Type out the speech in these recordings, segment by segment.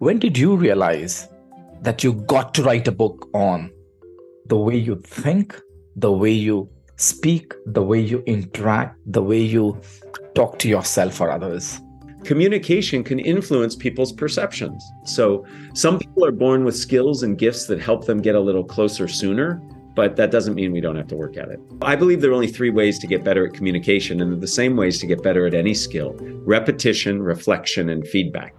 When did you realize that you got to write a book on the way you think, the way you speak, the way you interact, the way you talk to yourself or others? Communication can influence people's perceptions. So, some people are born with skills and gifts that help them get a little closer sooner, but that doesn't mean we don't have to work at it. I believe there are only three ways to get better at communication, and they're the same ways to get better at any skill repetition, reflection, and feedback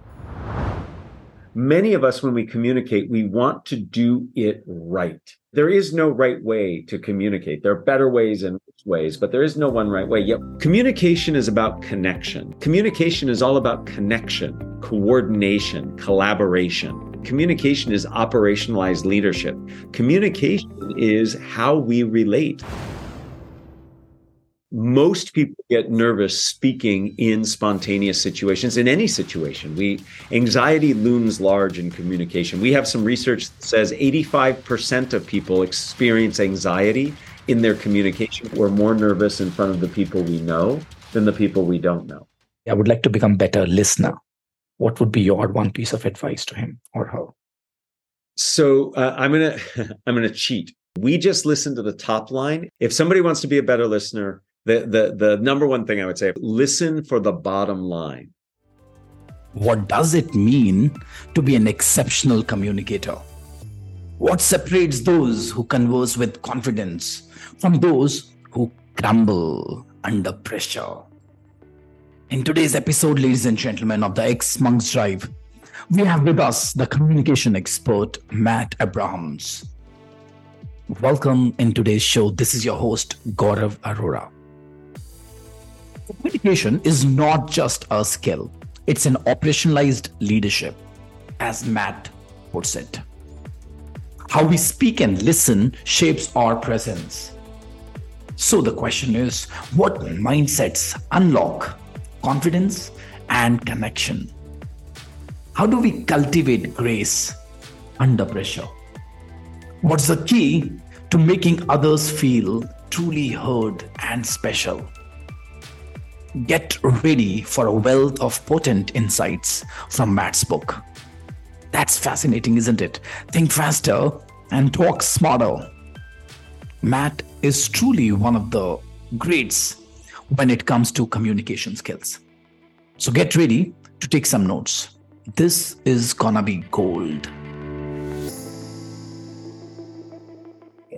many of us, when we communicate, we want to do it right. There is no right way to communicate. There are better ways and ways, but there is no one right way. Communication is about connection. Communication is all about connection, coordination, collaboration. Communication is operationalized leadership. Communication is how we relate most people get nervous speaking in spontaneous situations in any situation. We anxiety looms large in communication. We have some research that says 85% of people experience anxiety in their communication. We're more nervous in front of the people we know than the people we don't know. I would like to become better listener. What would be your one piece of advice to him or her? So uh, i'm gonna i'm gonna cheat. We just listen to the top line. If somebody wants to be a better listener the the the number one thing I would say listen for the bottom line. What does it mean to be an exceptional communicator? What separates those who converse with confidence from those who crumble under pressure? In today's episode, ladies and gentlemen, of the xMonks Drive, we have with us the communication expert, Matt Abrahams. Welcome in today's show. This is your host, Gaurav Arora. Communication is not just a skill, it's an operationalized leadership, as Matt puts it. How we speak and listen shapes our presence. So the question is what mindsets unlock confidence and connection? How do we cultivate grace under pressure? What's the key to making others feel truly heard and special? Get ready for a wealth of potent insights from Matt's book. That's fascinating, isn't it? Think faster and talk smarter. Matt is truly one of the greats when it comes to communication skills. So get ready to take some notes. This is gonna be gold.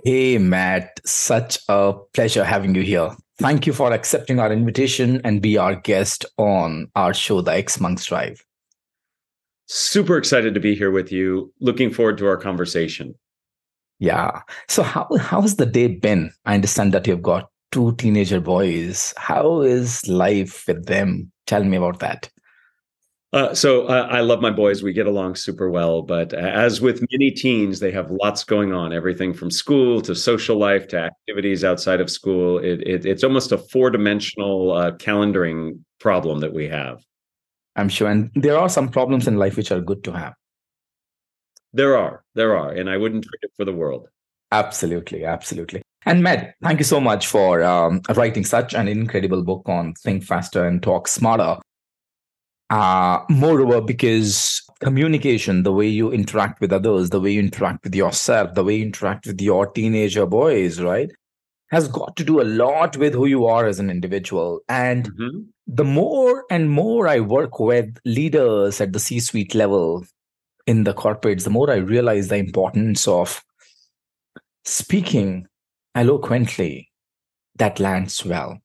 Hey, Matt, such a pleasure having you here. Thank you for accepting our invitation and be our guest on our show, The xMonks Drive. Super excited to be here with you. Looking forward to our conversation. Yeah. So how how's the day been? I understand that you've got two teenager boys. How is life with them? Tell me about that. Uh, so uh, I love my boys. We get along super well. But as with many teens, they have lots going on. Everything from school to social life to activities outside of school. It, it, it's almost a four dimensional uh, calendaring problem that we have. I'm sure, and there are some problems in life which are good to have. There are, there are, and I wouldn't trade it for the world. Absolutely, absolutely. And Matt, thank you so much for um, writing such an incredible book on Think Faster and Talk Smarter. Uh, moreover, because communication, the way you interact with others, the way you interact with yourself, the way you interact with your teenager boys, right, has got to do a lot with who you are as an individual. And mm-hmm. the more and more I work with leaders at the C suite level in the corporates, the more I realize the importance of speaking eloquently that lands well.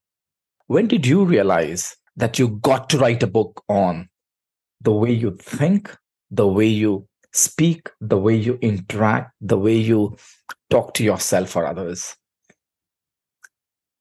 When did you realize that you got to write a book on the way you think, the way you speak, the way you interact, the way you talk to yourself or others.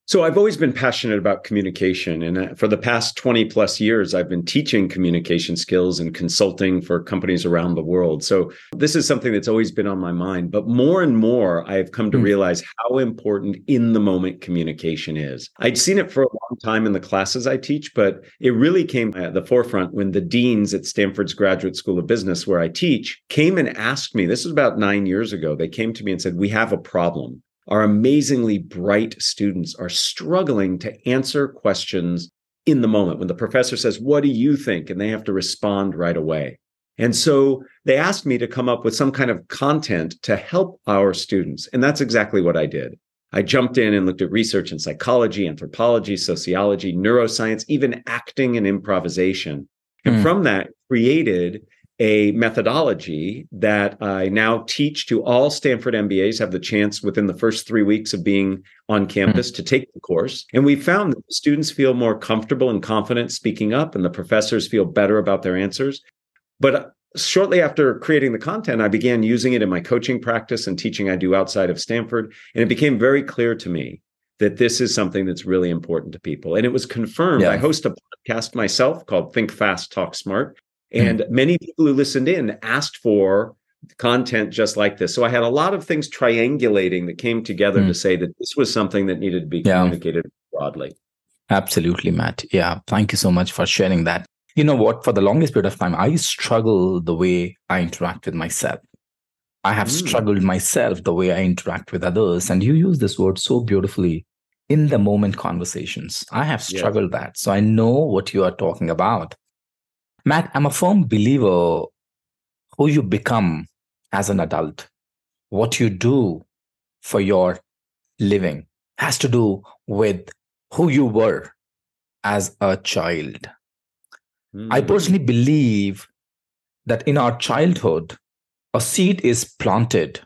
So I've always been passionate about communication. And uh, for the past 20 plus years, I've been teaching communication skills and consulting for companies around the world. So this is something that's always been on my mind. But more and more, I've come to mm. realize how important in the moment communication is. I'd seen it for a long time in the classes I teach, but it really came at the forefront when the deans at Stanford's Graduate School of Business, where I teach, came and asked me, this was about nine years ago, they came to me and said, We have a problem our amazingly bright students are struggling to answer questions in the moment when the professor says, What do you think? And they have to respond right away. And so they asked me to come up with some kind of content to help our students. And that's exactly what I did. I jumped in and looked at research in psychology, anthropology, sociology, neuroscience, even acting and improvisation. And mm. from that, created a methodology that I now teach to all Stanford MBAs have the chance within the first three weeks of being on campus mm-hmm. to take the course. And we found that students feel more comfortable and confident speaking up, and the professors feel better about their answers. But uh, shortly after creating the content, I began using it in my coaching practice and teaching I do outside of Stanford. And it became very clear to me that this is something that's really important to people. And it was confirmed. Yeah. I host a podcast myself called Think Fast, Talk Smart. Mm-hmm. And mm-hmm. many people who listened in asked for content just like this. So I had a lot of things triangulating that came together mm-hmm. to say that this was something that needed to be communicated broadly. Absolutely, Matt. Yeah. Thank you so much for sharing that. You know what? For the longest period of time, I struggle the way I interact with myself. I have mm. struggled myself the way I interact with others. And you use this word so beautifully in the moment conversations. I have struggled yes. that. So I know what you are talking about. Matt, I'm a firm believer who you become as an adult, what you do for your living has to do with who you were as a child. Mm. I personally believe that in our childhood, a seed is planted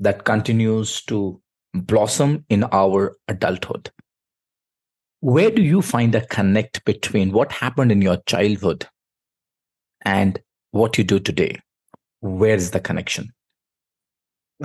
that continues to blossom in our adulthood. Where do you find a connect between what happened in your childhood and what you do today? Where's the connection?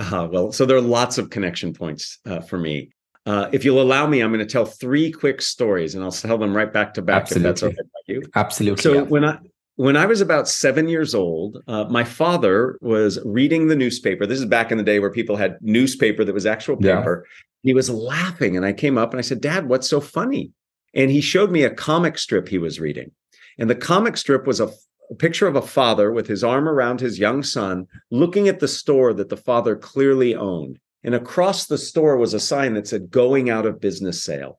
Uh, well, so there are lots of connection points uh, for me. Uh, if you'll allow me, I'm going to tell three quick stories, and I'll tell them right back to back. Absolutely. If that's okay by you. Absolutely. So yeah. when I when I was about seven years old, uh, my father was reading the newspaper. This is back in the day where people had newspaper that was actual paper. Yeah. He was laughing, and I came up and I said, "Dad, what's so funny?" And he showed me a comic strip he was reading, and the comic strip was a a picture of a father with his arm around his young son, looking at the store that the father clearly owned. And across the store was a sign that said, going out of business sale.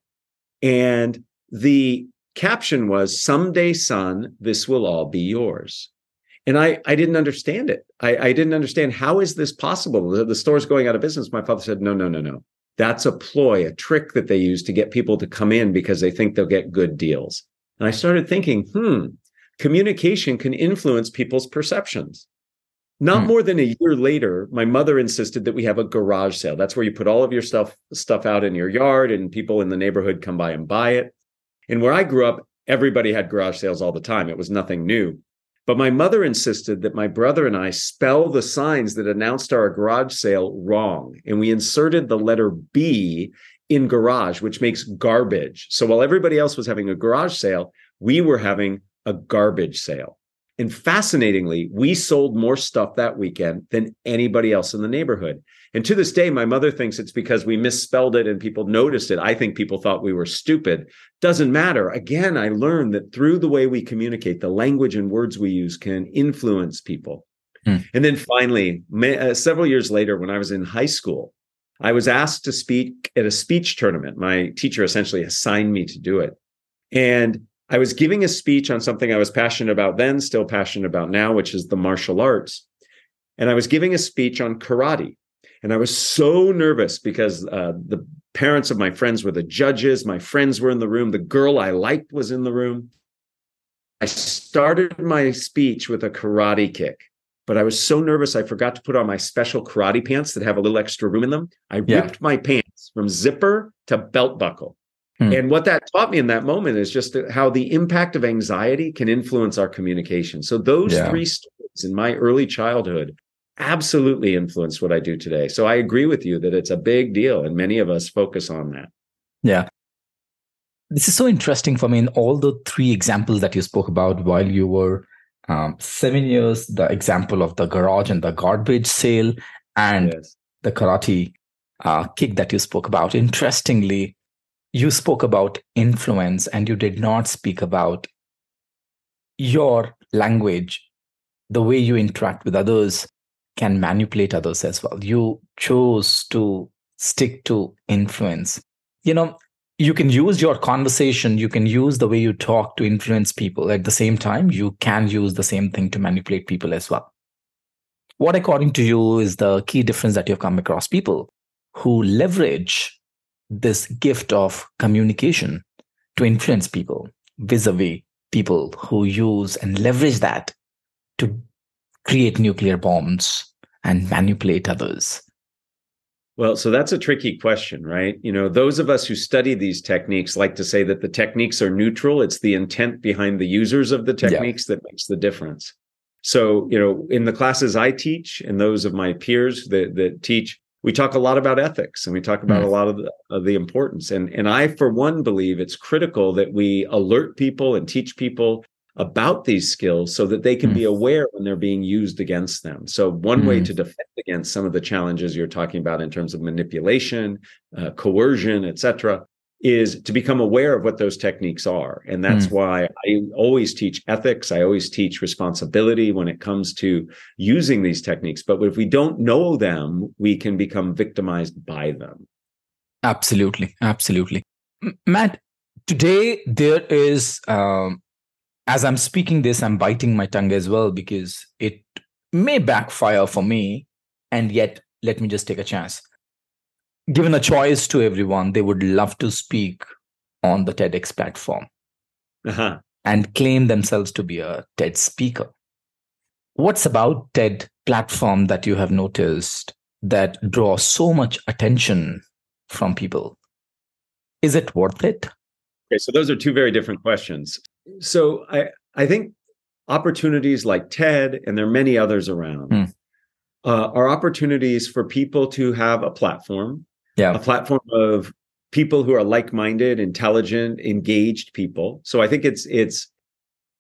And the caption was, Someday, son, this will all be yours. And I, I didn't understand it. I, I didn't understand how is this possible? The, the store's going out of business. My father said, No, no, no, no. That's a ploy, a trick that they use to get people to come in because they think they'll get good deals. And I started thinking, hmm, communication can influence people's perceptions. Not hmm. more than a year later, my mother insisted that we have a garage sale. That's where you put all of your stuff stuff out in your yard and people in the neighborhood come by and buy it. And where I grew up, everybody had garage sales all the time. It was nothing new. But my mother insisted that my brother and I spell the signs that announced our garage sale wrong. And we inserted the letter B in garage, which makes garbage. So while everybody else was having a garage sale, we were having a garbage sale. And fascinatingly, we sold more stuff that weekend than anybody else in the neighborhood. And to this day, my mother thinks it's because we misspelled it and people noticed it. I think people thought we were stupid. Doesn't matter. Again, I learned that through the way we communicate, the language and words we use can influence people. Hmm. And then finally, uh, several years later, when I was in high school, I was asked to speak at a speech tournament. My teacher essentially assigned me to do it. And I was giving a speech on something I was passionate about then, still passionate about now, which is the martial arts. And I was giving a speech on karate. And I was so nervous because uh, the parents of my friends were the judges. My friends were in the room. The girl I liked was in the room. I started my speech with a karate kick, but I was so nervous I forgot to put on my special karate pants that have a little extra room in them. I yeah. ripped my pants from zipper to belt buckle. Hmm. And what that taught me in that moment is just how the impact of anxiety can influence our communication. So those yeah. three stories in my early childhood absolutely influenced what I do today. So I agree with you that it's a big deal and many of us focus on that. Yeah. This is so interesting for me in all the three examples that you spoke about while you were um, seven years, the example of the garage and the garbage sale and yes. the karate uh, kick that you spoke about. Interestingly, you spoke about influence and you did not speak about your language, the way you interact with others can manipulate others as well. You chose to stick to influence. You know, you can use your conversation, you can use the way you talk to influence people. At the same time, you can use the same thing to manipulate people as well. What, according to you, is the key difference that you've come across people who leverage this gift of communication to influence people vis a vis people who use and leverage that to create nuclear bombs and manipulate others? Well, so that's a tricky question, right? You know, those of us who study these techniques like to say that the techniques are neutral. It's the intent behind the users of the techniques yeah. that makes the difference. So, you know, in the classes I teach and those of my peers that, that teach, we talk a lot about ethics and we talk about mm. a lot of the, of the importance. And, and I, for one, believe it's critical that we alert people and teach people about these skills so that they can mm. be aware when they're being used against them. So, one mm. way to defend against some of the challenges you're talking about in terms of manipulation, uh, coercion, etc., is to become aware of what those techniques are. And that's mm. why I always teach ethics. I always teach responsibility when it comes to using these techniques. But if we don't know them, we can become victimized by them. Absolutely. Absolutely. Matt, today there is um, as I'm speaking this, I'm biting my tongue as well because it may backfire for me. And yet, let me just take a chance. Given a choice to everyone, they would love to speak on the TEDx platform uh-huh. and claim themselves to be a TED speaker. What's about TED platform that you have noticed that draws so much attention from people? Is it worth it? Okay, so those are two very different questions. So I I think opportunities like TED and there are many others around mm. uh, are opportunities for people to have a platform, yeah, a platform of people who are like-minded, intelligent, engaged people. So I think it's it's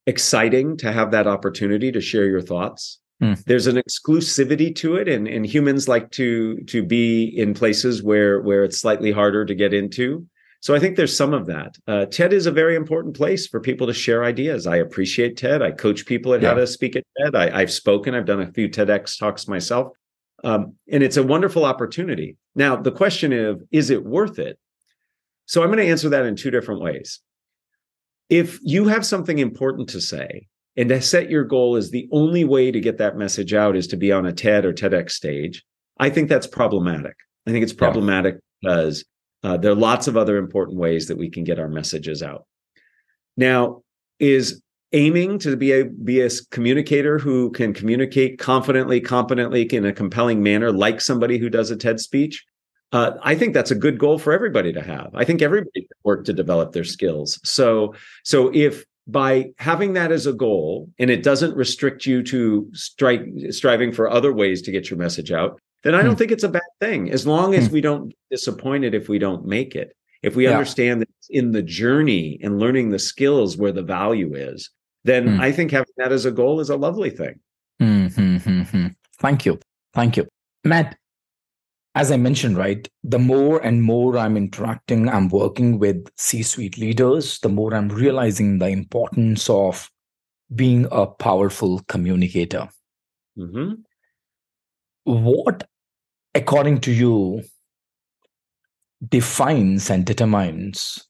exciting to have that opportunity to share your thoughts. Mm. There's an exclusivity to it, and, and humans like to to be in places where where it's slightly harder to get into. So I think there's some of that. Uh, TED is a very important place for people to share ideas. I appreciate TED. I coach people at yeah. how to speak at TED. I, have spoken. I've done a few TEDx talks myself, um, and it's a wonderful opportunity. Now the question of is it worth it? So I'm going to answer that in two different ways. If you have something important to say, and to set your goal is the only way to get that message out is to be on a TED or TEDx stage, I think that's problematic. I think it's problematic yeah. because uh, there are lots of other important ways that we can get our messages out. Now, is aiming to be a be a communicator who can communicate confidently, competently, in a compelling manner, like somebody who does a TED speech. Uh, I think that's a good goal for everybody to have. I think everybody can work to develop their skills. So, so if by having that as a goal and it doesn't restrict you to strike striving for other ways to get your message out then I don't hmm. think it's a bad thing as long as hmm. we don't get disappointed if we don't make it. If we yeah. understand that it's in the journey and learning the skills where the value is, then hmm. I think having that as a goal is a lovely thing. Mm-hmm. Thank you. Thank you. Matt, as I mentioned, right, the more and more I'm interacting, I'm working with C suite leaders, the more I'm realizing the importance of being a powerful communicator. Mm-hmm. What according to you, defines and determines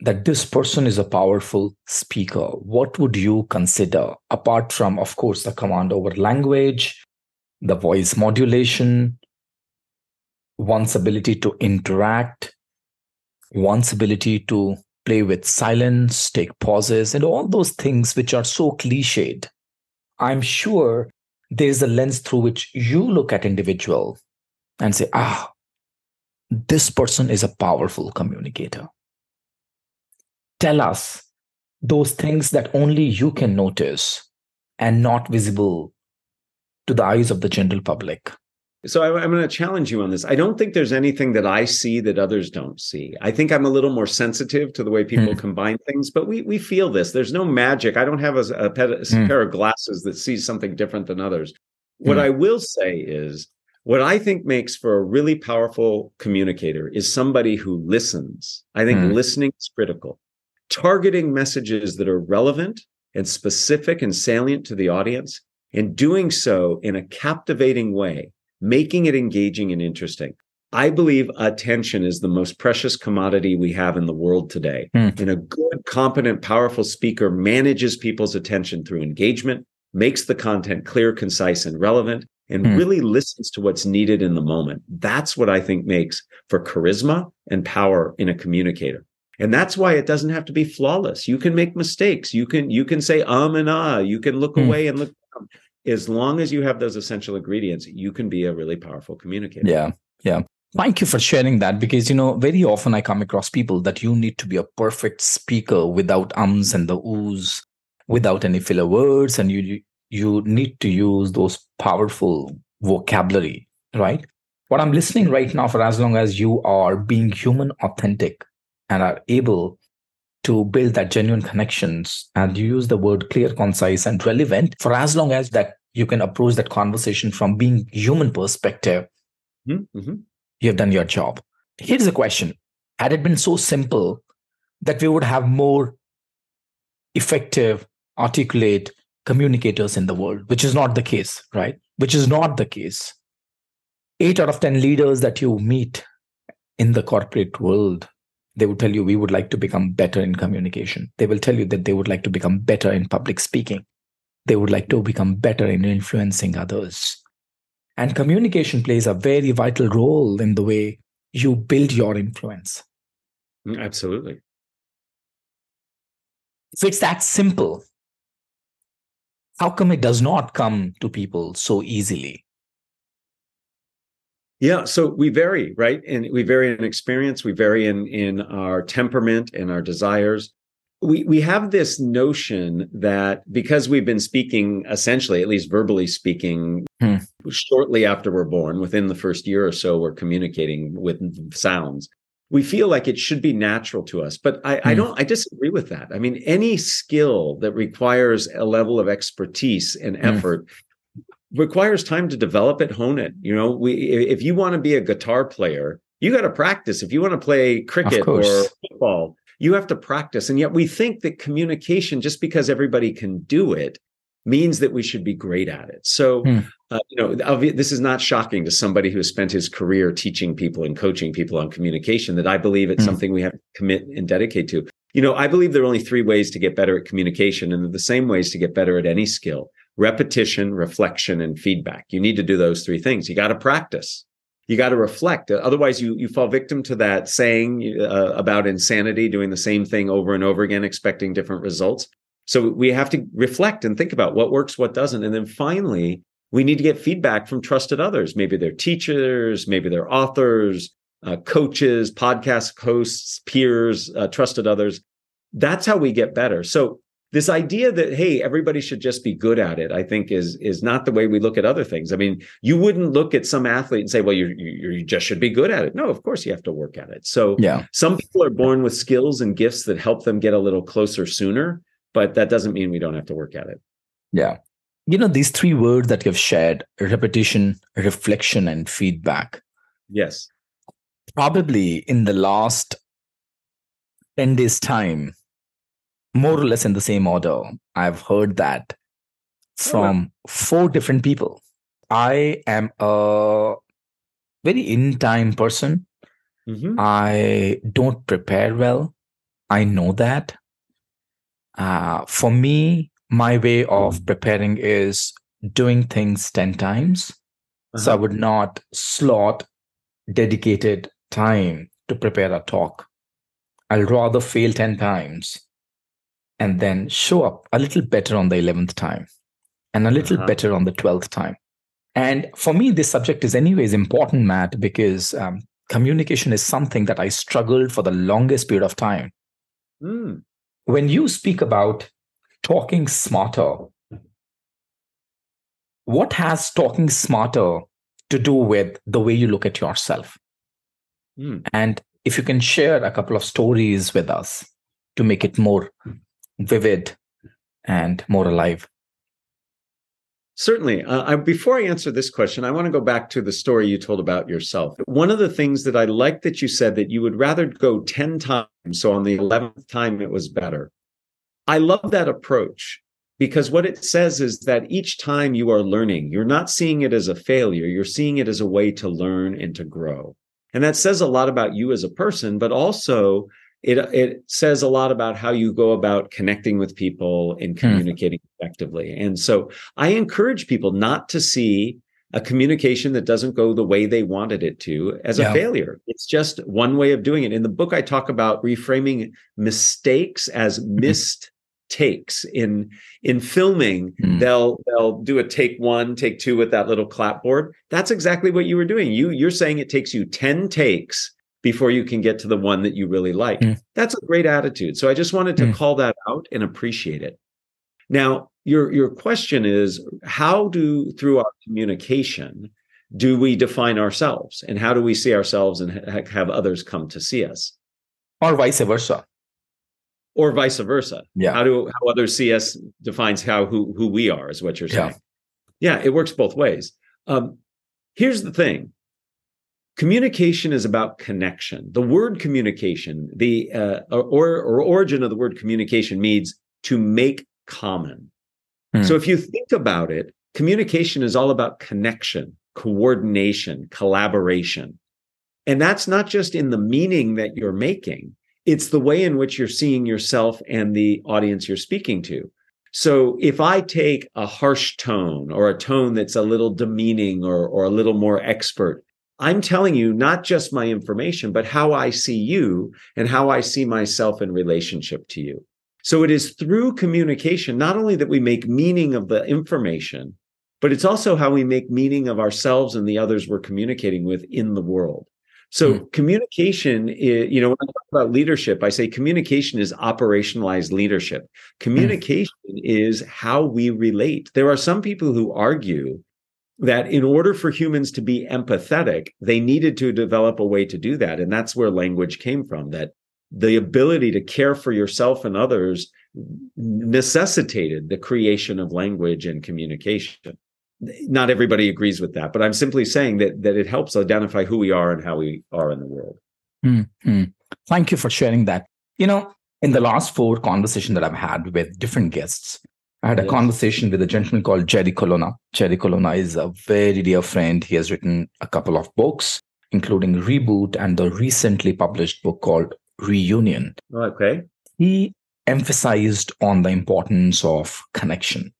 that this person is a powerful speaker, what would you consider apart from, of course, the command over language, the voice modulation, one's ability to interact, one's ability to play with silence, take pauses, and all those things which are so cliched? I'm sure there's a lens through which you look at individual and say ah this person is a powerful communicator tell us those things that only you can notice and not visible to the eyes of the general public so I, am going to challenge you on this. I don't think there's anything that I see that others don't see. I think I'm a little more sensitive to the way people mm. combine things, but we we feel this. There's no magic. I don't have a, a, pet, a mm. pair of glasses that sees something different than others. What mm. I will say is, what I think makes for a really powerful communicator is somebody who listens. I think hmm. listening is critical. Targeting messages that are relevant and specific and salient to the audience, and doing so in a captivating way making it engaging and interesting. I believe attention is the most precious commodity we have in the world today. Mm. And a good, competent, powerful speaker manages people's attention through engagement, makes the content clear, concise, and relevant, and Mm. really listens to what's needed in the moment. That's what I think makes for charisma and power in a communicator. And that's why it doesn't have to be flawless. You can make mistakes. You can you can say um and ah. You can look Hmm. away and look. down. As long as you have those essential ingredients, you can be a really powerful communicator. Yeah. Yeah. Thank you for sharing that because, you know, very often I come across people that you need to be a perfect speaker without ums and the oohs, without any filler words. And you, you need to use those powerful vocabulary, right? What I'm listening right now for as long as you are being human authentic and are able to build that genuine connections and you use the word clear, concise, and relevant for as long as that you can approach that conversation from being human perspective Mhm, mhm. you have done your job. Here's a question Had it been so simple that we would have more effective, articulate communicators in the world, which is not the case, right? Which is not the case. Eight out of 10 leaders that you meet in the corporate world, they will tell you, we would like to become better in communication. They will tell you that they would like to become better in public speaking. They would like to become better in influencing others. And communication plays a very vital role in the way you build your influence. Mm, Absolutely. If it's that simple, how come it does not come to people so easily? Yeah, so we vary, right? And we vary in experience, we vary in in our temperament and our desires. We we have this notion that because we've been speaking essentially, at least verbally speaking, Hmm. shortly after we're born, within the first year or so, we're communicating with sounds. We feel like it should be natural to us, but I, I Hmm. don't. I disagree with that. I mean, any skill that requires a level of expertise and Hmm. Requires time to develop it, hone it. You know, we if you want to be a guitar player, you got to practice. If you want to play cricket or football, you have to practice. And yet we think that communication, just because everybody can do it, means that we should be great at it. So, Hmm. uh, you know, this is not shocking to somebody who has spent his career teaching people and coaching people on communication that I believe it's Hmm. something we have to commit and dedicate to. You know, I believe there are only three ways to get better at communication, and they're the same ways to get better at any skill repetition, reflection, and feedback. You need to do those three things. You got to practice. You got to reflect. Otherwise, you you fall victim to that saying uh, about insanity, doing the same thing over and over again, expecting different results. So we have to reflect and think about what works, what doesn't, and then finally, we need to get feedback from trusted others. Maybe they're teachers, maybe they're authors, uh, coaches, podcast hosts, peers, uh, trusted others. That's how we get better. So this idea that hey everybody should just be good at it i think is is not the way we look at other things i mean you wouldn't look at some athlete and say well you you, you just should be good at it no of course you have to work at it so Yeah. some people are born with skills and gifts that help them get a little closer sooner but that doesn't mean we don't have to work at it Yeah. You know, these three words that you've shared repetition, reflection, and feedback. yes Probably in the last 10 days' time, more or less in the same order, I've heard that from four different people. I am a very in time person. Mhm. I don't prepare well. I know that. Uh, for me, my way of preparing is doing things 10 times. So I Uh-huh. would not slot dedicated time to prepare a talk. I'll rather fail 10 times and then show up a little better on the 11th time and a little Uh-huh. better on the 12th time. And for me, this subject is, anyways, important, Matt, because um, communication is something that I struggled for the longest period of time. Mm. When you speak about talking smarter, what has talking smarter to do with the way you look at yourself? Mm. And if you can share a couple of stories with us to make it more vivid and more alive. Certainly. Uh, I, before I answer this question, I want to go back to the story you told about yourself. One of the things that I like that you said that you would rather go 10 times. So on the 11th time, it was better. I love that approach because what it says is that each time you are learning, you're not seeing it as a failure, you're seeing it as a way to learn and to grow. And that says a lot about you as a person, but also it it says a lot about how you go about connecting with people and hmm. communicating mm. effectively. And so I encourage people not to see a communication that doesn't go the way they wanted it to as a failure. It's just one way of doing it. In the book, I talk about reframing mistakes as hmm. missed takes in in filming mm. they'll they'll do a take one take two with that little clapboard that's exactly what you were doing you you're saying it takes you 10 takes before you can get to the one that you really like. Mm. That's a great attitude. So I just wanted to mm. call that out and appreciate it. Now, your your question is how do through our communication do we define ourselves and how do we see ourselves and ha- have others come to see us? Or vice versa. Or vice versa. Yeah. How do how others see us defines how who who we are is what you're saying. Yeah, yeah it works both ways. Um, here's the thing communication is about connection. The word communication the uh, or, or origin of the word communication means to make common. Hmm. so if you think about it communication is all about connection coordination collaboration. And that's not just in the meaning that you're making it's the way in which you're seeing yourself and the audience you're speaking to. So if I take a harsh tone or a tone that's a little demeaning or, or a little more expert, I'm telling you not just my information, but how I see you and how I see myself in relationship to you. So it is through communication, not only that we make meaning of the information, but it's also how we make meaning of ourselves and the others we're communicating with in the world. So mm. communication is, you know, when I talk about leadership, I say communication is operationalized leadership. Hmm. Communication mm. is how we relate. There are some people who argue that in order for humans to be empathetic, they needed to develop a way to do that. And that's where language came from, that the ability to care for yourself and others necessitated the creation of language and communication. Not everybody agrees with that, but I'm simply saying that that it helps identify who we are and how we are in the world. Mm-hmm. Thank you for sharing that. You know, in the last four conversations that I've had with different guests, I had a yes. conversation with a gentleman called Jerry Colonna. Jerry Colonna is a very dear friend. He has written a couple of books, including Reboot and the recently published book called Reunion. Okay. He emphasized on the importance of connection,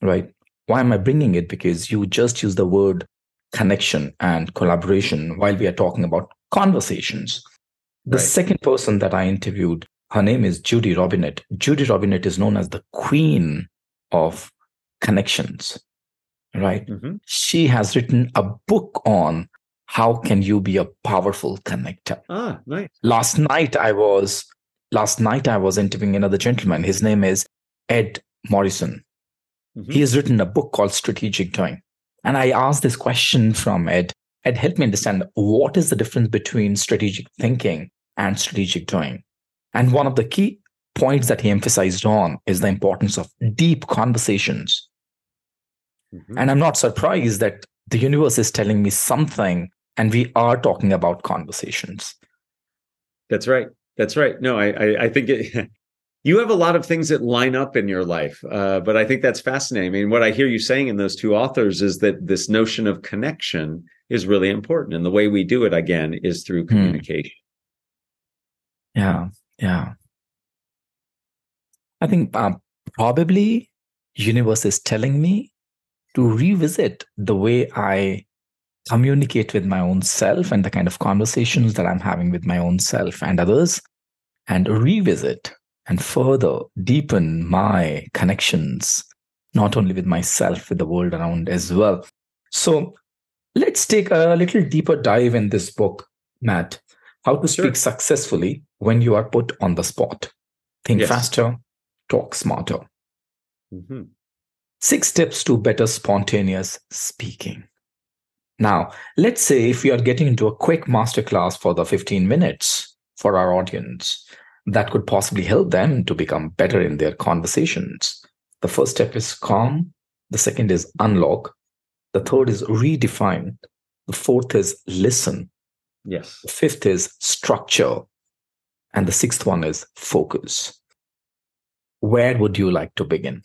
right? Why am I bringing it? Because you just use the word connection and collaboration while we are talking about conversations. The right. second person that I interviewed her name is Judy Robinett. Judy Robinett is known as the queen of connections, right? Mm-hmm. She has written a book on how can you be a powerful connector. Ah, nice. Last night I was last night I was interviewing another gentleman. His name is Ed Morrison. Mm-hmm. He has written a book called Strategic Doing. And I asked this question from Ed. Ed, helped me understand what is the difference between strategic thinking and strategic doing? And one of the key points that he emphasized on is the importance of deep conversations. Mm-hmm. And I'm not surprised that the universe is telling me something and we are talking about conversations. That's right. That's right. No, I, I, I think it, you have a lot of things that line up in your life, uh, but I think that's fascinating. I mean, what I hear you saying in those two authors is that this notion of connection is really important, and the way we do it again is through hmm. communication. Yeah, yeah. I think um, probably universe is telling me to revisit the way I communicate with my own self and the kind of conversations that I'm having with my own self and others, and revisit and further deepen my connections, not only with myself, with the world around as well. So let's take a little deeper dive in this book, Matt. How to speak sure. successfully when you are put on the spot. Think yes. faster, talk smarter. Mm-hmm. Six steps to better spontaneous speaking. Now, let's say if we are getting into a quick masterclass for the 15 minutes for our audience, that could possibly help them to become better in their conversations. The first step is calm. The second is unlock. The third is redefine. The fourth is listen. Yes. The fifth is structure. And the sixth one is focus. Where would you like to begin?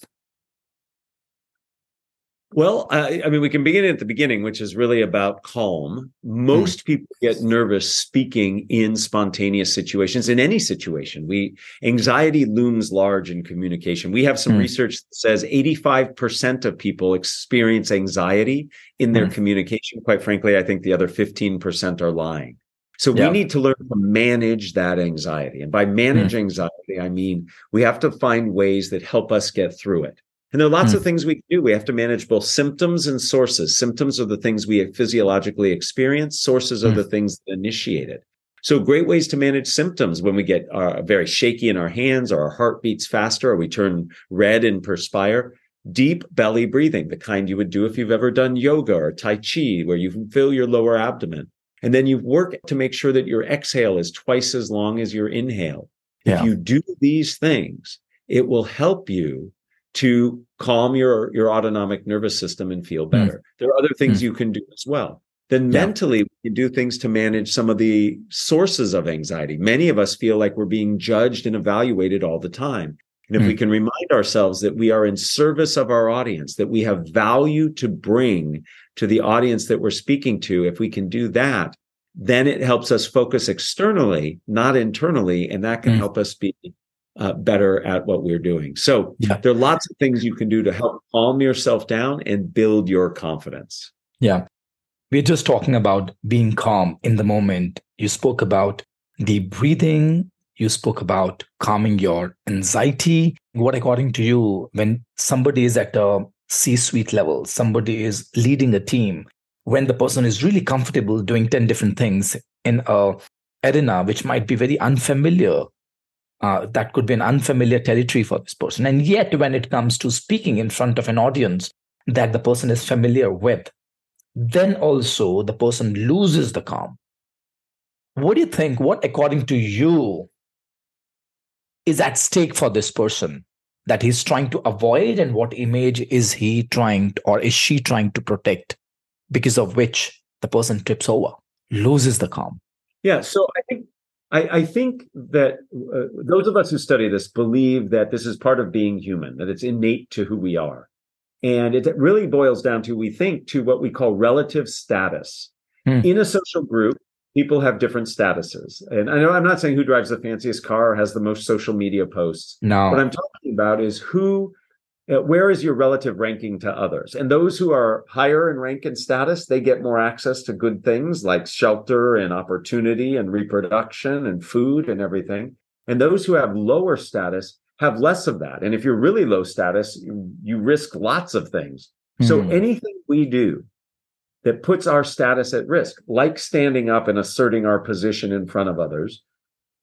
Well, I, I, mean, we can begin at the beginning, which is really about calm. Most mm. people get nervous speaking in spontaneous situations, in any situation. We anxiety looms large in communication. We have some mm. research that says 85% of people experience anxiety in their mm. communication. Quite frankly, I think the other 15% are lying. So yeah. we need to learn to manage that anxiety. And by manage anxiety, I mean we have to find ways that help us get through it. And there are lots mm. of things we can do. We have to manage both symptoms and sources. Symptoms are the things we physiologically experience, sources are mm. the things that initiate it. So, great ways to manage symptoms when we get uh, very shaky in our hands, or our heart beats faster, or we turn red and perspire. Deep belly breathing, the kind you would do if you've ever done yoga or Tai Chi, where you fill your lower abdomen. And then you work to make sure that your exhale is twice as long as your inhale. Yeah. If you do these things, it will help you to calm your your autonomic nervous system and feel hmm. better. Mm. There are other things mm. you can do as well. Then yeah. mentally, we can do things to manage some of the sources of anxiety. Many of us feel like we're being judged and evaluated all the time. And if mm. we can remind ourselves that we are in service of our audience, that we have value to bring to the audience that we're speaking to, if we can do that, then it helps us focus externally, not internally. And that can mm. help us be uh, better at what we're doing. So yeah. there are lots of things you can do to help calm yourself down and build your confidence. Yeah. We're just talking about being calm in the moment. You spoke about the breathing, you spoke about calming your anxiety. What, according to you, when somebody is at a C suite level, somebody is leading a team, when the person is really comfortable doing 10 different things in a arena which might be very unfamiliar uh, that could be an unfamiliar territory for this person. And yet, when it comes to speaking in front of an audience that the person is familiar with, then also the person loses the calm. What do you think? What, according to you, is at stake for this person that he's trying to avoid? And what image is he trying to, or is she trying to protect because of which the person trips over, loses the calm? Yeah. So I think I, I think that uh, those of us who study this believe that this is part of being human, that it's innate to who we are. And it really boils down to, we think, to what we call relative status. Hmm. In a social group, people have different statuses. And I know I'm not saying who drives the fanciest car or has the most social media posts. No. What I'm talking about is who uh, where is your relative ranking to others? And those who are higher in rank and status, they get more access to good things like shelter and opportunity and reproduction and food and everything. And those who have lower status have less of that. And if you're really low status, you, risk lots of things. Mm-hmm. So hmm. anything we do that puts our status at risk, like standing up and asserting our position in front of others,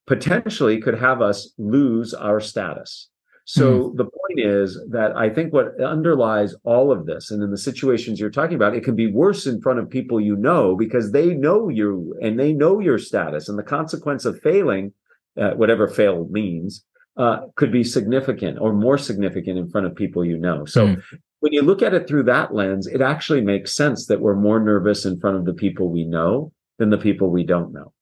potentially could have us lose our status. So mm. the point is that I think what underlies all of this, and in the situations you're talking about, it can be worse in front of people you know because they know you and they know your status, and the consequence of failing, uh, whatever fail means, uh, could be significant or more significant in front of people you know. So. Mm. When you look at it through that lens, it actually makes sense that we're more nervous in front of the people we know than the people we don't know.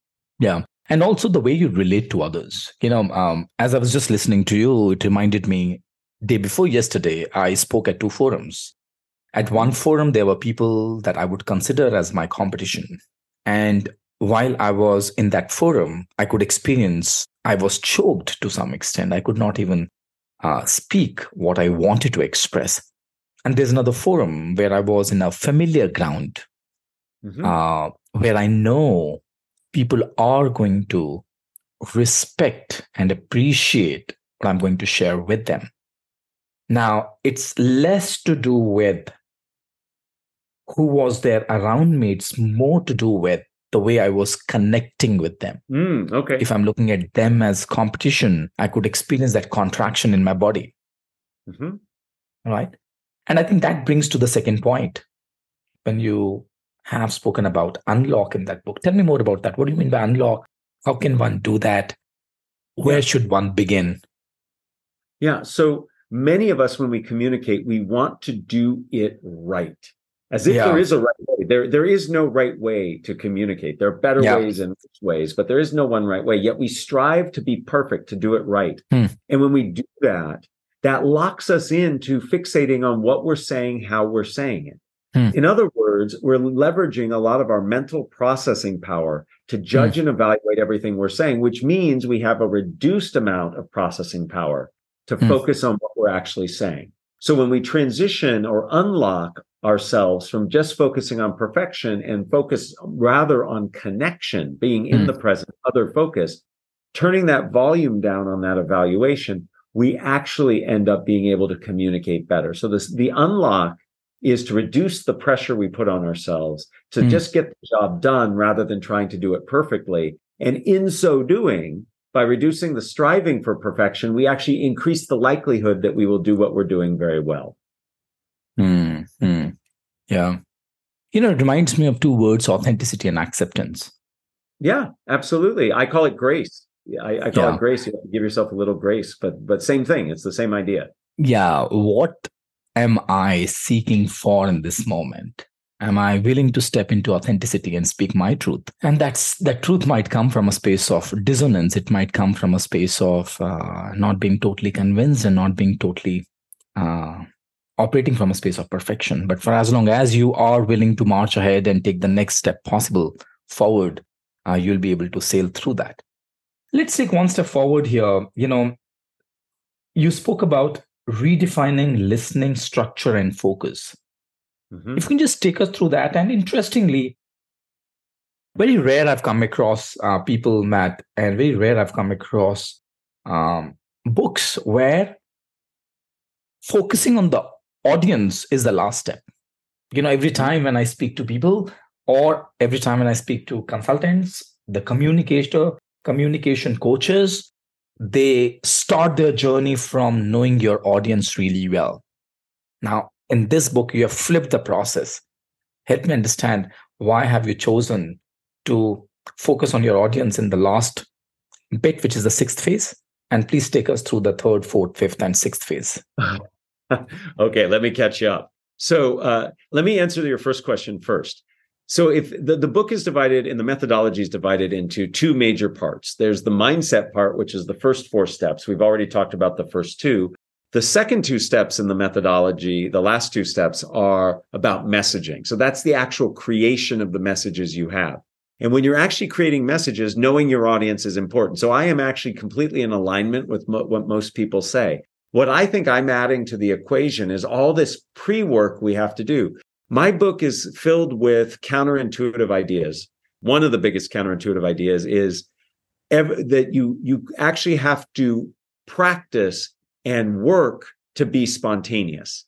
Yeah. And also the way you relate to others. You know um, as i was just listening to you it reminded me day before yesterday i spoke at two forums. At one forum there were people that i would consider as my competition. And while i was in that forum i could experience i was choked to some extent. I could not even uh, speak what i wanted to express and there's another forum where i was in a familiar ground mm-hmm. uh, where i know people are going to respect and appreciate what I'm going to share with them. Now, it's less to do with who was there around me, it's more to do with the way I was connecting with them. Mm, okay. If I'm looking at them as competition, I could experience that contraction in my body. Mm-hmm. Right. And I think that brings to the second point. When you have spoken about unlock in that book. Tell me more about that. What do you mean by unlock? How can one do that? Where should one begin? Yeah. So many of us, when we communicate, we want to do it right. As if yeah. there is a right way. There, there is no right way to communicate. There are better yeah. ways and ways, but there is no one right way. Yet we strive to be perfect, to do it right. Hmm. And when we do that, that locks us into fixating on what we're saying, how we're saying it. Hmm. In other words, we're leveraging a lot of our mental processing power to judge hmm. and evaluate everything we're saying, which means we have a reduced amount of processing power to hmm. focus on what we're actually saying. So when we transition or unlock ourselves from just focusing on perfection and focus rather on connection, being in the present, other focus, turning that volume down on that evaluation, we actually end up being able to communicate better. So this the unlock is to reduce the pressure we put on ourselves to mm. just get the job done rather than trying to do it perfectly. And in so doing, by reducing the striving for perfection, we actually increase the likelihood that we will do what we're doing very well. Mm, mm. Yeah. You know, it reminds me of two words authenticity and acceptance. Yeah, absolutely. I call it grace. I, I call yeah. it grace. You have to give yourself a little grace, but but same thing. It's the same idea. Yeah. What am I seeking for in this moment? Am I willing to step into authenticity and speak my truth? And that's that truth might come from a space of dissonance. It might come from a space of uh, not being totally convinced and not being totally uh, operating from a space of perfection. But for as long as you are willing to march ahead and take the next step possible forward, uh, you'll be able to sail through that. Let's take one step forward here. You know, you spoke about redefining listening structure and focus. Mm-hmm. If you can just take us through that. And interestingly, very rare I've come across uh, people, Matt, and very rare I've come across um, books where focusing on the audience is the last step. You know, every time when I speak to people, or every time when I speak to consultants, the communicator, communication coaches, they start their journey from knowing your audience really well. Now, in this book, you have flipped the process. Help me understand why have you chosen to focus on your audience in the last bit, which is the sixth phase? And please take us through the third, fourth, fifth, and sixth phase. okay, let me catch you up. So uh, let me answer your first question first. So if the, the book is divided and the methodology is divided into two major parts. There's the mindset part, which is the first four steps. We've already talked about the first two. The second two steps in the methodology, the last two steps are about messaging. So that's the actual creation of the messages you have. And when you're actually creating messages, knowing your audience is important. So I am actually completely in alignment with mo- what most people say. What I think I'm adding to the equation is all this pre work we have to do. My book is filled with counterintuitive ideas. One of the biggest counterintuitive ideas is ev- that you you actually have to practice and work to be spontaneous.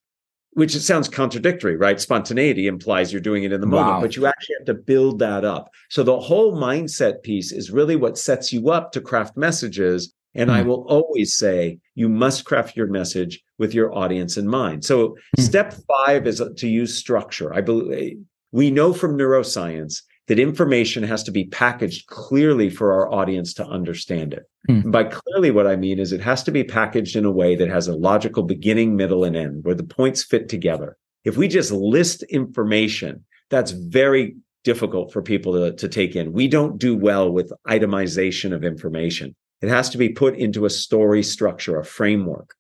Which it sounds contradictory, right? Spontaneity implies you're doing it in the moment, wow. but you actually have to build that up. So the whole mindset piece is really what sets you up to craft messages and mm. I hmm. will always say you must craft your message with your audience in mind. So mm. step five is to use structure. I believe we know from neuroscience that information has to be packaged clearly for our audience to understand it. Mm. By clearly, what I mean is it has to be packaged in a way that has a logical beginning, middle, and end where the points fit together. If we just list information, that's very difficult for people to, to take in. We don't do well with itemization of information. It has to be put into a story structure, a framework.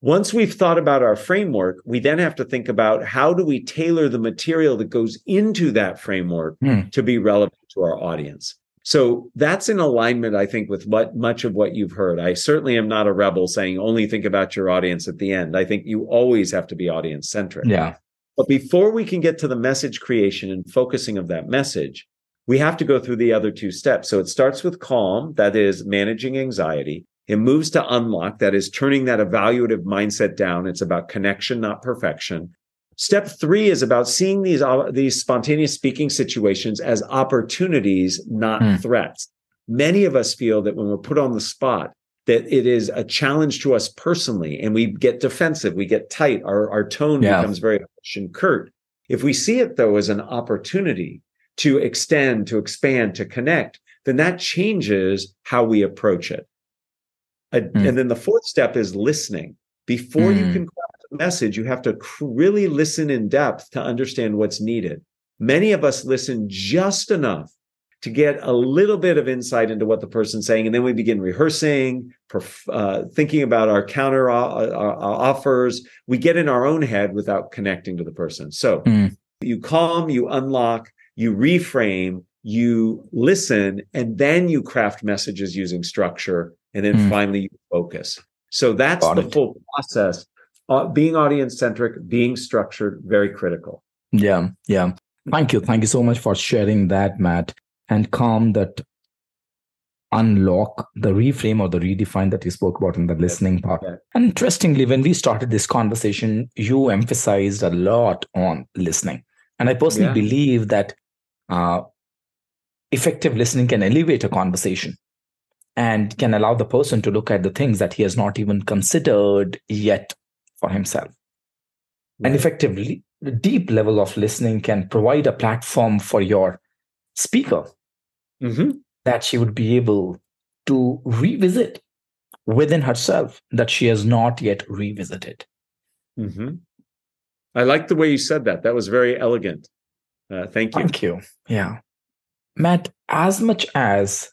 Once we've thought about our framework, we then have to think about how do we tailor the material that goes into that framework mm. to be relevant to our audience. So that's in alignment, I think, with what much of what you've heard. I certainly am not a rebel saying only think about your audience at the end. I think you always have to be audience centric. Yeah. But before we can get to the message creation and focusing of that message, we have to go through the other two steps. So it starts with calm, that is managing anxiety. It moves to unlock, that is turning that evaluative mindset down. It's about connection, not perfection. Step three is about seeing these, uh, these spontaneous speaking situations as opportunities, not mm. threats. Many of us feel that when we're put on the spot, that it is a challenge to us personally and we get defensive, we get tight, our, our tone yeah. becomes very harsh and curt. If we see it though as an opportunity to extend, to expand, to connect, then that changes how we approach it. mm. And then the fourth step is listening. Before mm. you can craft a message, you have to really listen in depth to understand what's needed. Many of us listen just enough to get a little bit of insight into what the person's saying. And then we begin rehearsing, uh, thinking about our counter uh, our offers. We get in our own head without connecting to the person. So mm. you calm, you unlock, you reframe, you listen, and then you craft messages using structure. And then mm. finally, you focus. So that's Got the it. full process. Uh, being audience centric, being structured, very critical. Yeah, yeah. Thank you. Thank you so much for sharing that, Matt and calm that unlock the reframe or the redefine that you spoke about in the listening part. And interestingly, when we started this conversation, you emphasized a lot on listening. And I personally yeah. believe that uh, effective listening can elevate a conversation and can allow the person to look at the things that he has not even considered yet for himself. Right. And effectively, the deep level of listening can provide a platform for your speaker mm-hmm. that she would be able to revisit within herself that she has not yet revisited. Mm-hmm. I like the way you said that. That was very elegant. Uh, thank you. Thank you. Yeah. Matt, as much as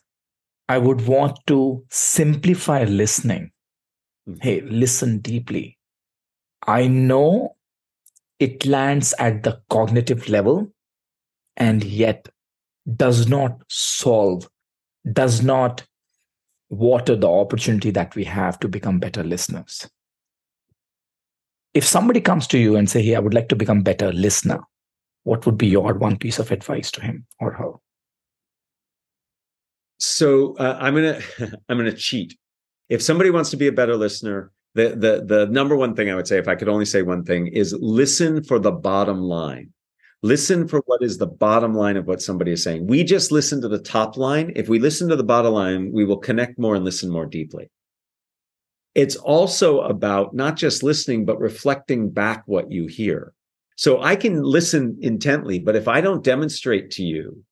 I would want to simplify listening, mm-hmm. hey, listen deeply. I know it lands at the cognitive level, and yet does not solve, does not water the opportunity that we have to become better listeners. If somebody comes to you and say, "Hey, I would like to become better listener," what would be your one piece of advice to him or her? So uh, I'm gonna I'm gonna cheat. If somebody wants to be a better listener, the the the number one thing I would say, if I could only say one thing, is listen for the bottom line. Listen for what is the bottom line of what somebody is saying. We just listen to the top line. If we listen to the bottom line, we will connect more and listen more deeply. It's also about not just listening, but reflecting back what you hear. So I can listen intently, but if I don't demonstrate to you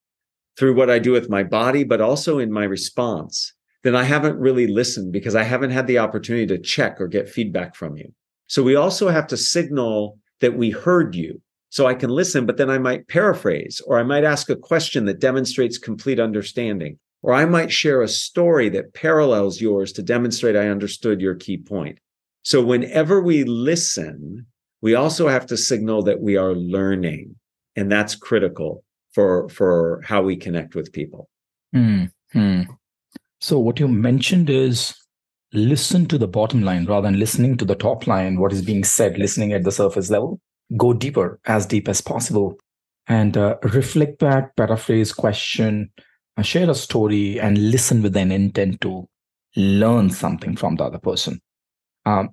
through what I do with my body, but also in my response, then I haven't really listened because I haven't had the opportunity to check or get feedback from you. So we also have to signal that we heard you so I can listen, but then I might paraphrase, or I might ask a question that demonstrates complete understanding, or I might share a story that parallels yours to demonstrate I understood your key point. So whenever we listen, we also have to signal that we are learning, and that's critical for for how we connect with people. Mm-hmm. So what you mentioned is listen to the bottom line rather than listening to the top line, what is being said, listening at the surface level go deeper, as deep as possible, and uh, reflect back, paraphrase, question, uh, share a story, and listen with an intent to learn something from the other person. Um,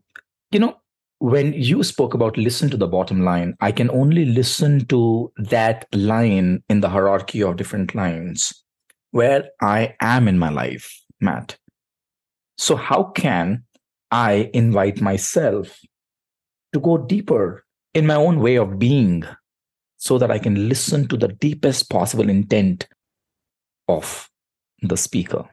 you know, when you spoke about listen to the bottom line, I can only listen to that line in the hierarchy of different lines where I am in my life, Matt. So, how can I invite myself to go deeper in my own way of being so that I can listen to the deepest possible intent of the speaker.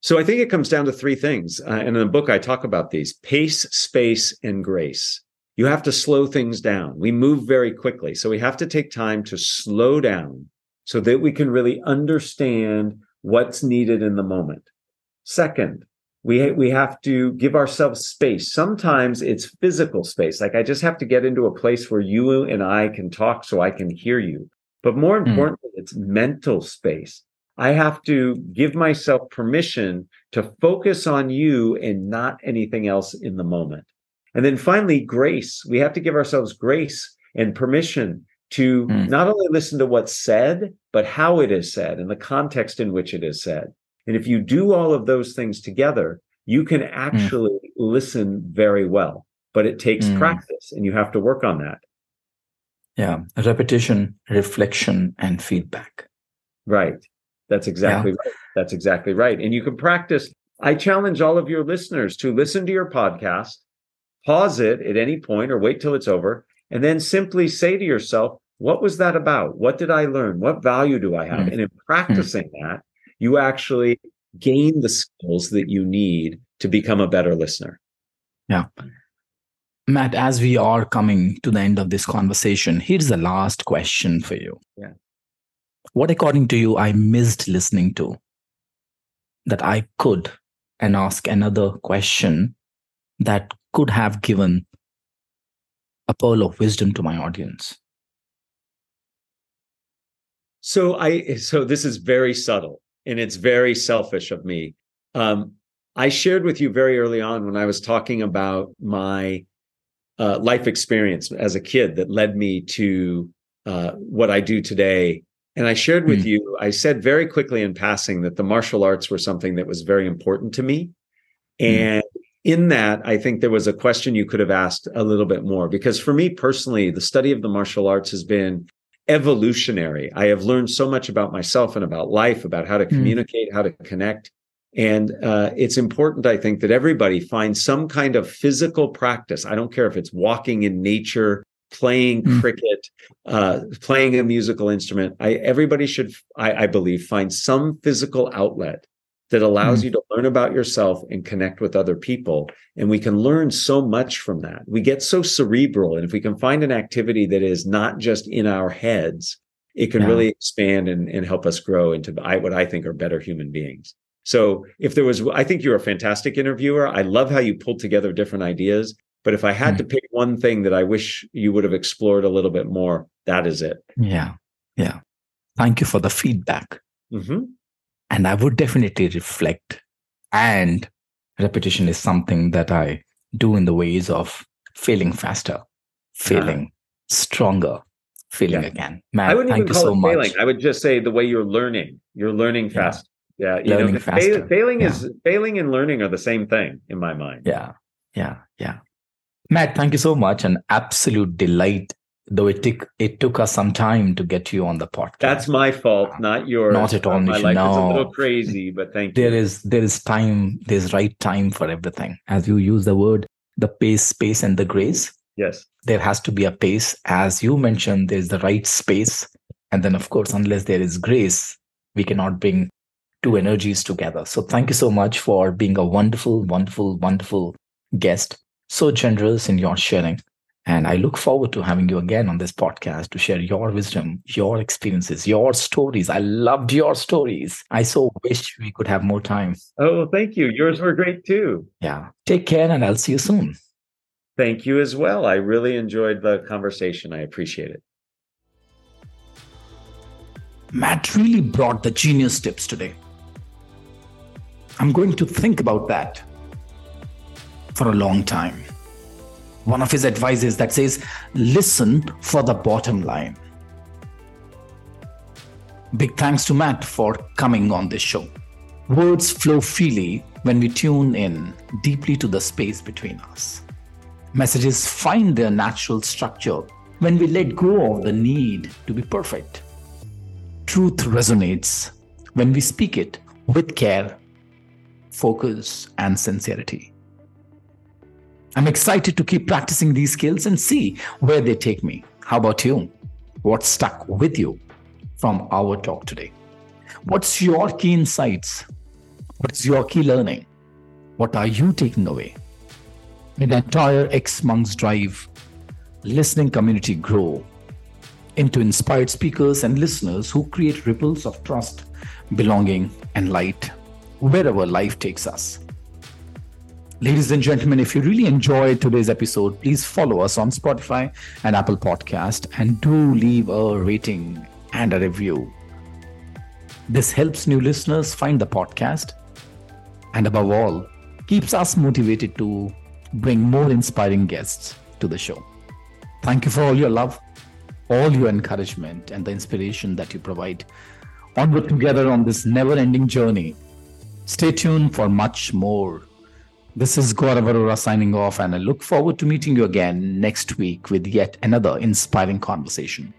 So I think it comes down to three things. Uh, and in the book, I talk about these pace, space, and grace. You have to slow things down. We move very quickly. So we have to take time to slow down so that we can really understand what's needed in the moment. Second, we we have to give ourselves space sometimes it's physical space like i just have to get into a place where you and i can talk so i can hear you but more hmm. importantly mm. it's mental space i have to give myself permission to focus on you and not anything else in the moment and then finally grace we have to give ourselves grace and permission to mm. not only listen to what's said but how it is said and the context in which it is said and if you do all of those things together, you can hmm. actually mm. listen very well, but it takes mm. practice and you have to work on that. Yeah, repetition, reflection, and feedback. Right. That's exactly yeah. right. That's exactly right. And you can practice. I challenge all of your listeners to listen to your podcast, pause it at any point or wait till it's over, and then simply say to yourself, what was that about? What did I learn? What value do I have? Mm. And in practicing mm. that, you actually gain the skills that you need to become a better listener. Yeah. Matt, as we are coming to the end of this conversation, here's the last question for you. Yeah. What, according to you, I missed listening to that I could and ask another question that could have given a pearl of wisdom to my audience? So I so this is very subtle and it's very selfish of me. Um, I shared with you very early on when I was talking about my uh, life experience as a kid that led me to uh, what I do today. And I shared with mm. you, I said very quickly in passing that the martial arts were something that was very important to me. Mm. And in that, I think there was a question you could have asked a little bit more. Because for me personally, the study of the martial arts has been evolutionary. I have learned so much about myself and about life, about how to mm. communicate, how to connect. And uh, it's important, I think, that everybody finds some kind of physical practice. I don't care if it's walking in nature, playing mm. cricket, uh, playing a musical instrument. I, everybody should, I, I, believe, find some physical outlet that allows mm. you to learn about yourself and connect with other people. And we can learn so much from that. We get so cerebral. And if we can find an activity that is not just in our heads, it can yeah. really expand and, and help us grow into what I think are better human beings. So if there was, I think you're a fantastic interviewer. I love how you pulled together different ideas. But if I had mm. to pick one thing that I wish you would have explored a little bit more, that is it. Yeah. Yeah. Thank you for the feedback. Mm-hmm. And I would definitely reflect. And repetition is something that I do in the ways of feeling faster, feeling uh stronger, feeling yeah. again. Man, I wouldn't thank even you call so it much. failing. I would just say the way you're learning. You're learning fast. Yeah, you learning know, faster. failing yeah. is failing and learning are the same thing in my mind. Yeah, yeah, yeah. Matt, thank you so much. An absolute delight. Though it took it took us some time to get you on the podcast. That's my fault, uh, not yours. Not at all. My life no. is a little crazy, but thank there you. There is there is time. There's right time for everything. As you use the word, the pace, space, and the grace. Yes. There has to be a pace. As you mentioned, there's the right space. And then, of course, unless there is grace, we cannot bring two energies together. So thank you so much for being a wonderful, wonderful, wonderful guest. So generous in your sharing. And I look forward to having you again on this podcast to share your wisdom, your experiences, your stories. I loved your stories. I so wish we could have more time. Oh, thank you. Yours were great too. Yeah. Take care and I'll see you soon. Thank you as well. I really enjoyed the conversation. I appreciate it. Matt really brought the genius tips today. I'm going to think about that for a long time. One of his advices that says, listen for the bottom line. Big thanks to Matt for coming on this show. Words flow freely when we tune in deeply to the space between us. Messages find their natural structure when we let go of the need to be perfect. Truth resonates when we speak it with care focus, and sincerity. I'm excited to keep practicing these skills and see where they take me. How about you? What stuck with you from our talk today? What's your key insights? What's your key learning? What are you taking away? May the entire xMonks Drive listening community grow into inspired speakers and listeners who create ripples of trust, belonging, and light wherever life takes us. Ladies and gentlemen, if you really enjoyed today's episode, please follow us on Spotify and Apple Podcast and do leave a rating and a review. This helps new listeners find the podcast and above all, keeps us motivated to bring more inspiring guests to the show. Thank you for all your love, all your encouragement, and the inspiration that you provide. Onward together on this never ending journey Stay tuned for much more. This is Gaurav Arora signing off, and I look forward to meeting you again next week with yet another inspiring conversation.